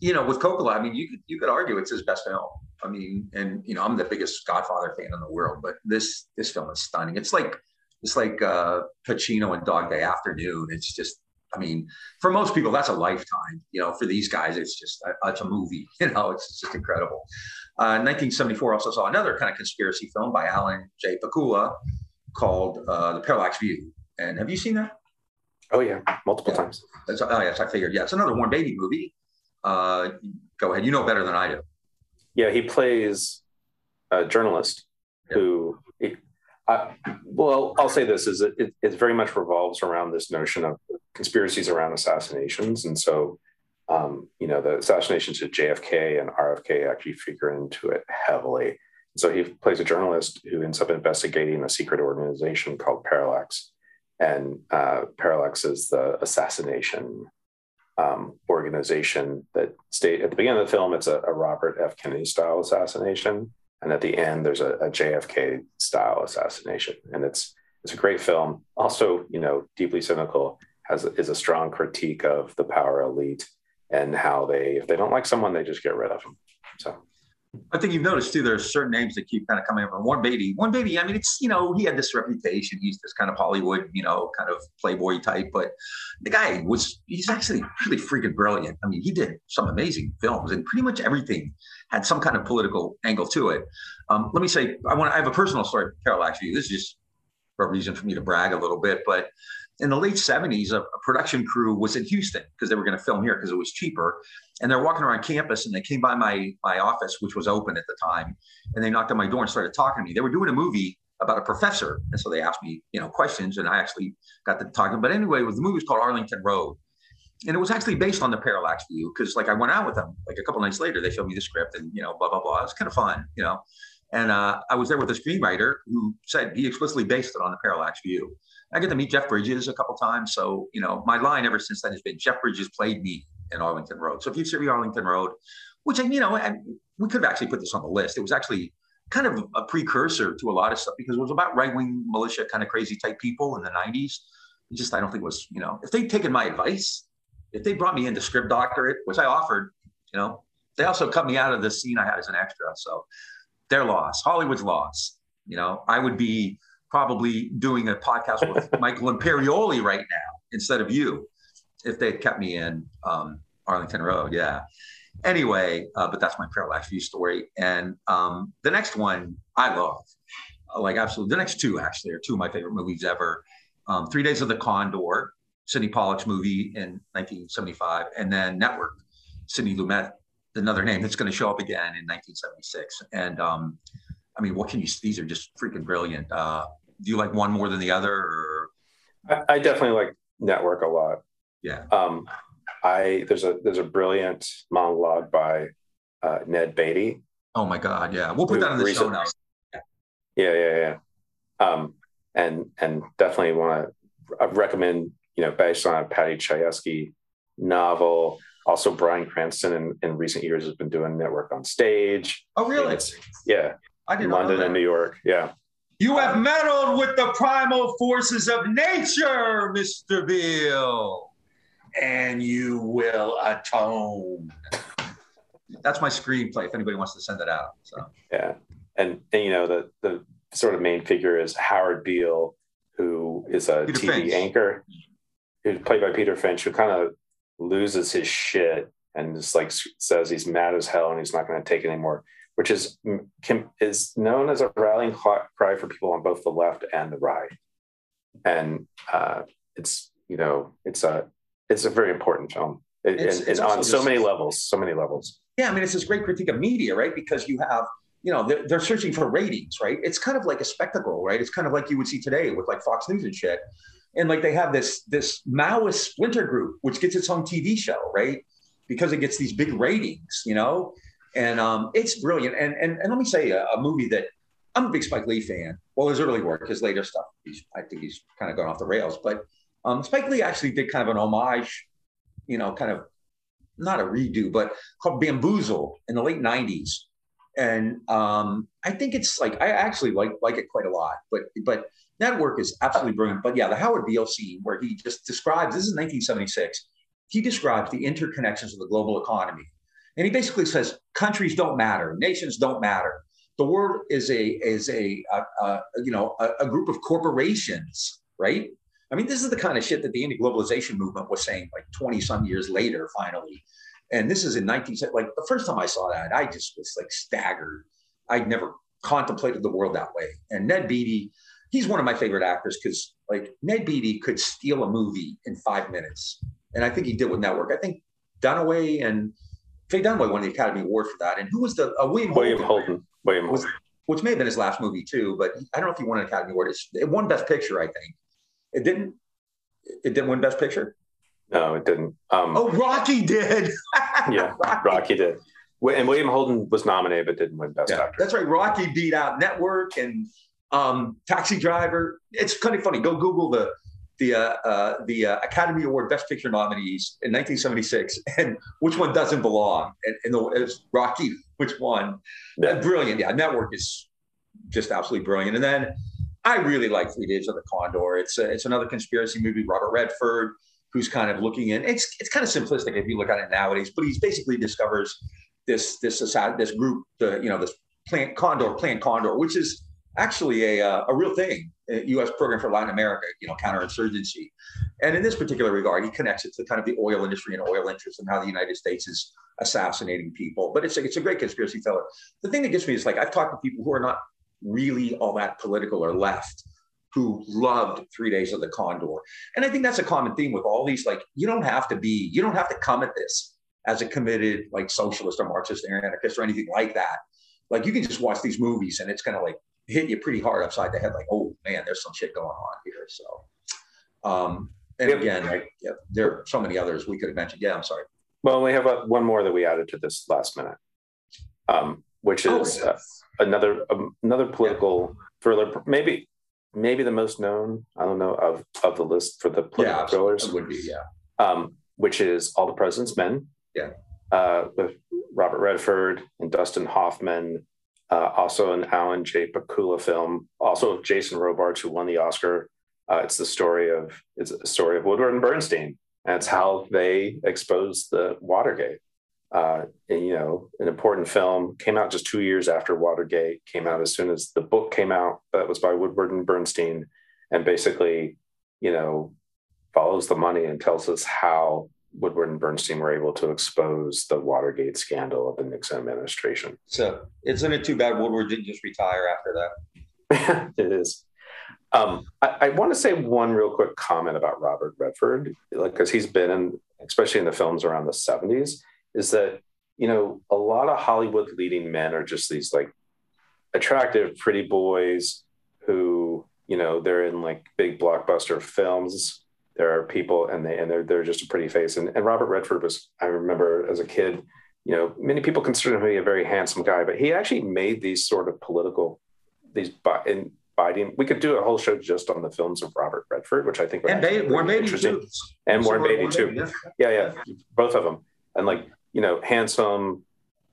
you know, with Coppola, I mean, you could you could argue it's his best film. I mean, and you know, I'm the biggest Godfather fan in the world, but this this film is stunning. It's like it's like uh, Pacino and Dog Day Afternoon. It's just, I mean, for most people, that's a lifetime. You know, for these guys, it's just a, it's a movie. You know, it's just incredible. Uh, 1974 also saw another kind of conspiracy film by Alan J. Pakula called uh, The Parallax View. And have you seen that? Oh yeah, multiple yeah. times. That's, oh yes, I figured. Yeah, it's another Warren Beatty movie. Uh, go ahead. You know better than I do. Yeah, he plays a journalist yeah. who I, well, I'll say this: is it, it, very much revolves around this notion of conspiracies around assassinations, and so um, you know the assassinations of JFK and RFK actually figure into it heavily. So he plays a journalist who ends up investigating a secret organization called Parallax, and uh, Parallax is the assassination um, organization that state at the beginning of the film. It's a, a Robert F. Kennedy style assassination and at the end there's a, a JFK style assassination, and it's it's a great film. Also, you know, deeply cynical has is a strong critique of the power elite and how they if they don't like someone they just get rid of them. So I think you've noticed too. There's certain names that keep kind of coming up. Warren Beatty. Warren Beatty. I mean, it's you know he had this reputation. He's this kind of Hollywood, you know, kind of playboy type. But the guy was he's actually really freaking brilliant. I mean, he did some amazing films, and pretty much everything had some kind of political angle to it. Um, let me say, I want I have a personal story, Carol. Actually, this is just a reason for me to brag a little bit, but in the late 70s, a, a production crew was in Houston because they were going to film here because it was cheaper. And they're walking around campus and they came by my, my office, which was open at the time. And they knocked on my door and started talking to me. They were doing a movie about a professor. And so they asked me, you know, questions and I actually got to talking. But anyway, was, the movie was called Arlington Road. And it was actually based on the parallax view because like I went out with them like a couple nights later, they showed me the script and, you know, blah, blah, blah. It was kind of fun, you know. And uh, I was there with a screenwriter who said he explicitly based it on the parallax view. I get to meet Jeff Bridges a couple times. So, you know, my line ever since then has been Jeff Bridges played me in Arlington Road. So if you see Arlington Road, which, I you know, and we could have actually put this on the list. It was actually kind of a precursor to a lot of stuff because it was about right wing militia, kind of crazy type people in the 90s. It just, I don't think was, you know, if they'd taken my advice, if they brought me into script doctorate, which I offered, you know, they also cut me out of the scene I had as an extra. So their loss, Hollywood's loss. You know, I would be probably doing a podcast with Michael Imperioli right now instead of you if they kept me in um, Arlington Road. Yeah. Anyway, uh, but that's my parallax view story. And um, the next one I love, uh, like absolutely. The next two actually are two of my favorite movies ever. Um, Three Days of the Condor, Sydney Pollack's movie in 1975, and then Network, Sidney Lumet, another name that's going to show up again in 1976. And um, I mean, what can you? These are just freaking brilliant. Uh, do you like one more than the other? Or? I, I definitely like Network a lot. Yeah. Um, I there's a there's a brilliant monologue by uh, Ned Beatty. Oh my God! Yeah, we'll put that in the show notes. Yeah, yeah, yeah. Um, and and definitely want to recommend you know based on a Paddy Chayefsky novel. Also, Bryan Cranston in, in recent years has been doing network on stage. Oh, really? yeah. I did London and New York. Yeah. You have meddled with the primal forces of nature, Mr. Beale, and you will atone. That's my screenplay if anybody wants to send it out. So yeah. And, and you know, the the sort of main figure is Howard Beale, who is a Peter TV Finch. anchor, who's played by Peter Finch, who kind of loses his shit and just like says he's mad as hell and he's not going to take it anymore which is can, is known as a rallying cry for people on both the left and the right. And uh, it's you know it's a it's a very important film, it's, and, it's and on so many levels, so many levels. Yeah, I mean it's this great critique of media, right? Because you have you know they're, they're searching for ratings, right? It's kind of like a spectacle, right? It's kind of like you would see today with like Fox News and shit. And like they have this this Maoist splinter group, which gets its own TV show, right? Because it gets these big ratings, you know and um, it's brilliant. And, and and let me say a, a, movie that I'm a big Spike Lee fan. Well, his early work, his later stuff, I think he's kind of gone off the rails. But um, Spike Lee actually did kind of an homage, you know, kind of not a redo, but called Bamboozle in the late '90s. And um, I think it's like I actually like like it quite a lot. But but that work is absolutely brilliant. But yeah, the Howard Beale scene where he just describes this is 1976. He describes the interconnections of the global economy and he basically says countries don't matter, nations don't matter. The world is a is a, a, a you know a, a, group of corporations, right? I mean, this is the kind of shit that the anti-globalization movement was saying like 20 some years later, finally. And this is in 19 like the first time I saw that, I just was like staggered. I'd never contemplated the world that way. And Ned Beatty, he's one of my favorite actors because like Ned Beatty could steal a movie in five minutes. And I think he did with Network. I think Dunaway and Faye Dunaway won the Academy Award for that. And who was the uh, William Holden? William Holden. William was, which may have been his last movie too, but I don't know if he won an Academy Award. It's, it won Best Picture, I think. It didn't. It didn't win Best Picture. No, it didn't. Um, oh, Rocky did. yeah, Rocky did. And William Holden was nominated but didn't win Best yeah, Actor. That's right. Rocky beat out Network and um, Taxi Driver. It's kind of funny. Go Google the the uh, uh, the uh, Academy Award Best Picture nominees in 1976, and which one doesn't belong? And, and the, it's Rocky, which one? Yeah. brilliant, yeah. Network is just absolutely brilliant. And then I really like Three Days of the Condor. It's a, it's another conspiracy movie. Robert Redford, who's kind of looking in. It's it's kind of simplistic if you look at it nowadays, but he basically discovers this this this group, the you know this Plan Condor, Plan Condor, which is actually a uh, a real thing, a U.S. program for Latin America, you know, counterinsurgency. And in this particular regard, he connects it to kind of the oil industry and oil interests and how the United States is assassinating people. But it's a, it's a great conspiracy theory. The thing that gets me is like I've talked to people who are not really all that political or left who loved Three Days of the Condor. And I think that's a common theme with all these. Like, you don't have to be, you don't have to come at this as a committed like socialist or Marxist or anarchist or anything like that. Like, you can just watch these movies and it's kind of like hit you pretty hard upside the head. Like, oh man, there's some shit going on here. So, um, and again, like, yeah, there are so many others we could have mentioned. Yeah, I'm sorry. Well, we have a, one more that we added to this last minute, um, which oh, is oh, uh, another um, another political yeah. thriller. Maybe maybe the most known, I don't know, of of the list for the political yeah, thrillers. would be, yeah. Um, which is All the President's Men. Yeah. Uh, with Robert Redford and Dustin Hoffman, uh, also an Alan J. Pakula film, also Jason Robards, who won the Oscar. Uh, it's the story of it's a story of Woodward and Bernstein. And it's how they exposed the Watergate uh, and, you know, an important film came out just two years after Watergate, came out as soon as the book came out that was by Woodward and Bernstein, and basically, you know, follows the money and tells us how Woodward and Bernstein were able to expose the Watergate scandal of the Nixon administration. So, isn't it too bad Woodward didn't just retire after that? it is. Um, I, I want to say one real quick comment about Robert Redford, like because he's been in, especially in the films around the '70s is that you know a lot of Hollywood leading men are just these like attractive, pretty boys who you know they're in like big blockbuster films. There are people and they and they're they're just a pretty face. And, and Robert Redford was I remember as a kid, you know, many people consider him to be a very handsome guy, but he actually made these sort of political these in biting. We could do a whole show just on the films of Robert Redford, which I think and Beatty, Warren Beatty too, and Warren Beatty too. Yeah. yeah, yeah, both of them. And like you know, handsome,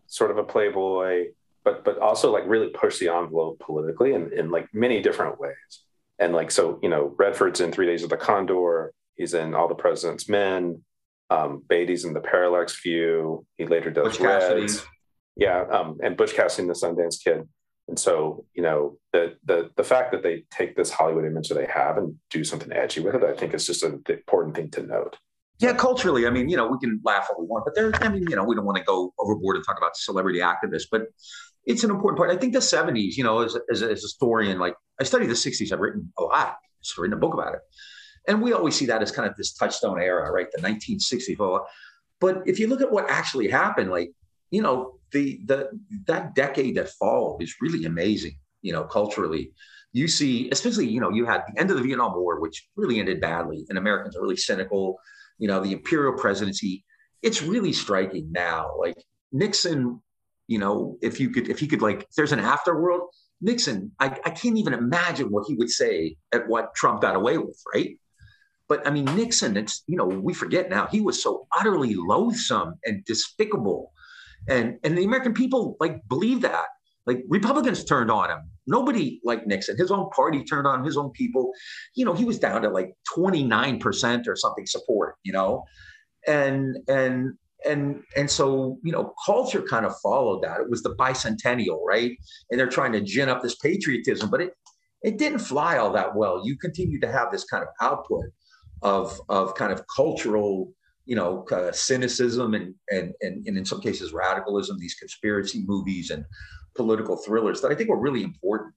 sort of a playboy, but but also like really push the envelope politically in, in like many different ways. And like so, you know, Redford's in Three Days of the Condor. He's in All the President's Men. Um, Beatty's in The Parallax View. He later does Reds. Yeah, um, and Butch Cassidy, the Sundance Kid. And so, you know, the the the fact that they take this Hollywood image that they have and do something edgy with it, I think is just an important thing to note. Yeah, culturally, I mean, you know, we can laugh all we want, but there, I mean, you know, we don't want to go overboard and talk about celebrity activists, but it's an important part. I think the 70s, you know, as, as, as a historian, like I study the 60s, I've written a lot, just written a book about it. And we always see that as kind of this touchstone era, right? The 1960s. But if you look at what actually happened, like, you know, the the that decade that followed is really amazing, you know, culturally. You see, especially, you know, you had the end of the Vietnam War, which really ended badly, and Americans are really cynical you know, the imperial presidency. It's really striking now. Like Nixon, you know, if you could, if he could, like, there's an afterworld, Nixon, I, I can't even imagine what he would say at what Trump got away with, right? But I mean, Nixon, it's, you know, we forget now, he was so utterly loathsome and despicable. And, and the American people like believe that. Like Republicans turned on him. Nobody like Nixon. His own party turned on his own people. You know, he was down to like 29% or something support, you know? And and and and so, you know, culture kind of followed that. It was the bicentennial, right? And they're trying to gin up this patriotism, but it it didn't fly all that well. You continue to have this kind of output of of kind of cultural you know, uh, cynicism and, and, and, and in some cases radicalism, these conspiracy movies and political thrillers that I think were really important.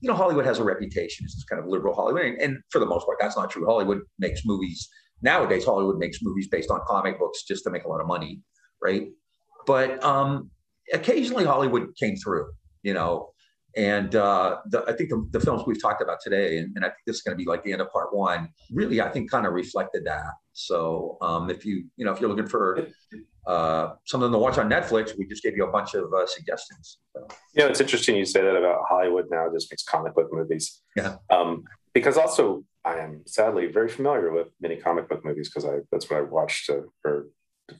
You know, Hollywood has a reputation as this kind of liberal Hollywood, and, and for the most part, that's not true. Hollywood makes movies nowadays. Hollywood makes movies based on comic books just to make a lot of money, right? But um, occasionally, Hollywood came through. You know, and uh, the, I think the, the, films we've talked about today, and, and I think this is going to be like the end of part one, really, I think, kind of reflected that. So um, if you, you know, if you're looking for uh, something to watch on Netflix, we just gave you a bunch of uh, suggestions. So. You know, it's interesting you say that about Hollywood now just makes comic book movies. Yeah. Um, because also I am sadly very familiar with many comic book movies because I that's what I watched uh, for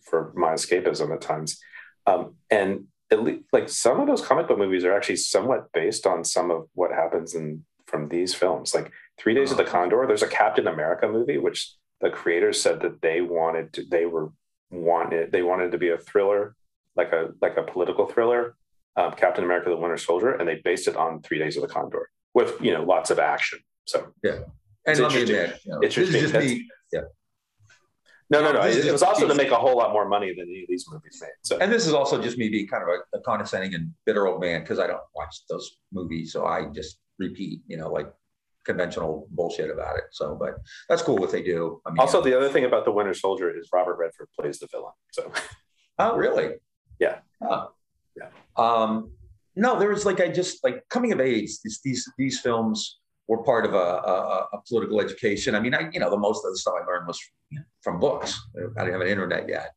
for my escapism at times. Um, and at least, like some of those comic book movies are actually somewhat based on some of what happens in from these films. Like Three Days of the oh. Condor, there's a Captain America movie which the creators said that they wanted to, they were wanted they wanted to be a thriller like a like a political thriller, um, Captain America: The Winter Soldier, and they based it on Three Days of the Condor with you know lots of action. So yeah, and let me admit, you know, this is just me. Yeah. No, no, no. It, it was also to make a whole lot more money than any of these movies made. So, and this is also just me being kind of a, a condescending and bitter old man because I don't watch those movies, so I just repeat, you know, like conventional bullshit about it. So, but that's cool what they do. I mean, also, the other thing about the Winter Soldier is Robert Redford plays the villain. So, oh, really? Yeah. Oh. Yeah. Um, no, there was like I just like coming of age. These these these films were part of a, a, a, political education. I mean, I you know the most of the stuff I learned was from books. I didn't have an internet yet,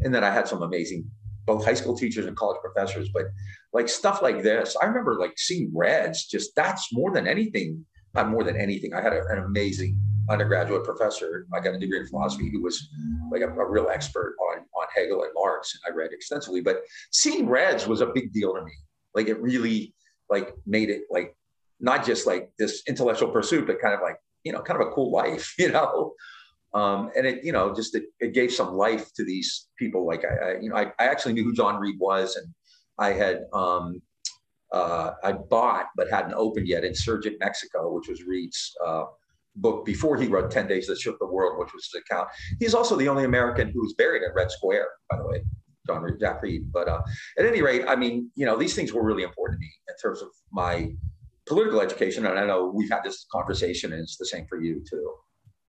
and then I had some amazing both high school teachers and college professors. But like stuff like this, I remember like seeing Reds. Just that's more than anything. Not more than anything. I had a, an amazing undergraduate professor. I got a degree in philosophy who was like a, a, real expert on on Hegel and Marx, and I read extensively. But seeing Reds was a big deal to me. Like it really like made it like not just like this intellectual pursuit, but kind of like, you know, kind of a cool life, you know? Um, and it, you know, just it, it, gave some life to these people. Like I, I you know, I, I, actually knew who John Reed was, and I had um, uh, I bought but hadn't opened yet Insurgent Mexico, which was Reed's uh, book before he wrote Ten Days That Shook the World, which was his account. He's also the only American who was buried at Red Square, by the way. John Reed, Jack Reed. But uh, at any rate, I mean, you know, these things were really important to me in terms of my political education. And I know we've had this conversation, and it's the same for you too.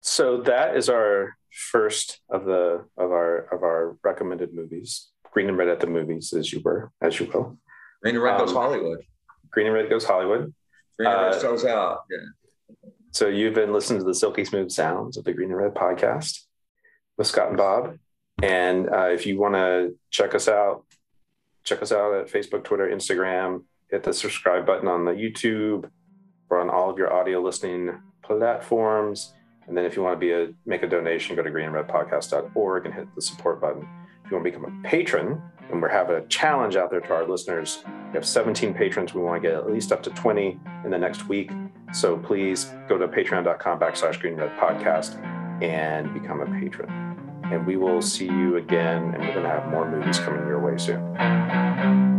So that is our first of the of our of our recommended movies. Green and Red at the movies, as you were, as you will. Green and Red um, goes Hollywood. Green and Red goes Hollywood. Green and Red uh, sells out. Yeah. So you've been listening to the silky smooth sounds of the Green and Red podcast with Scott and Bob. And uh, if you want to check us out, check us out at Facebook, Twitter, Instagram, hit the subscribe button on the YouTube or on all of your audio listening platforms. And then if you want to be a make a donation, go to greenredpodcast.org and hit the support button. If you want to become a patron, and we're having a challenge out there to our listeners. We have 17 patrons. We want to get at least up to 20 in the next week. So please go to patreon.com backslash greenred podcast and become a patron. And we will see you again, and we're going to have more movies coming your way soon.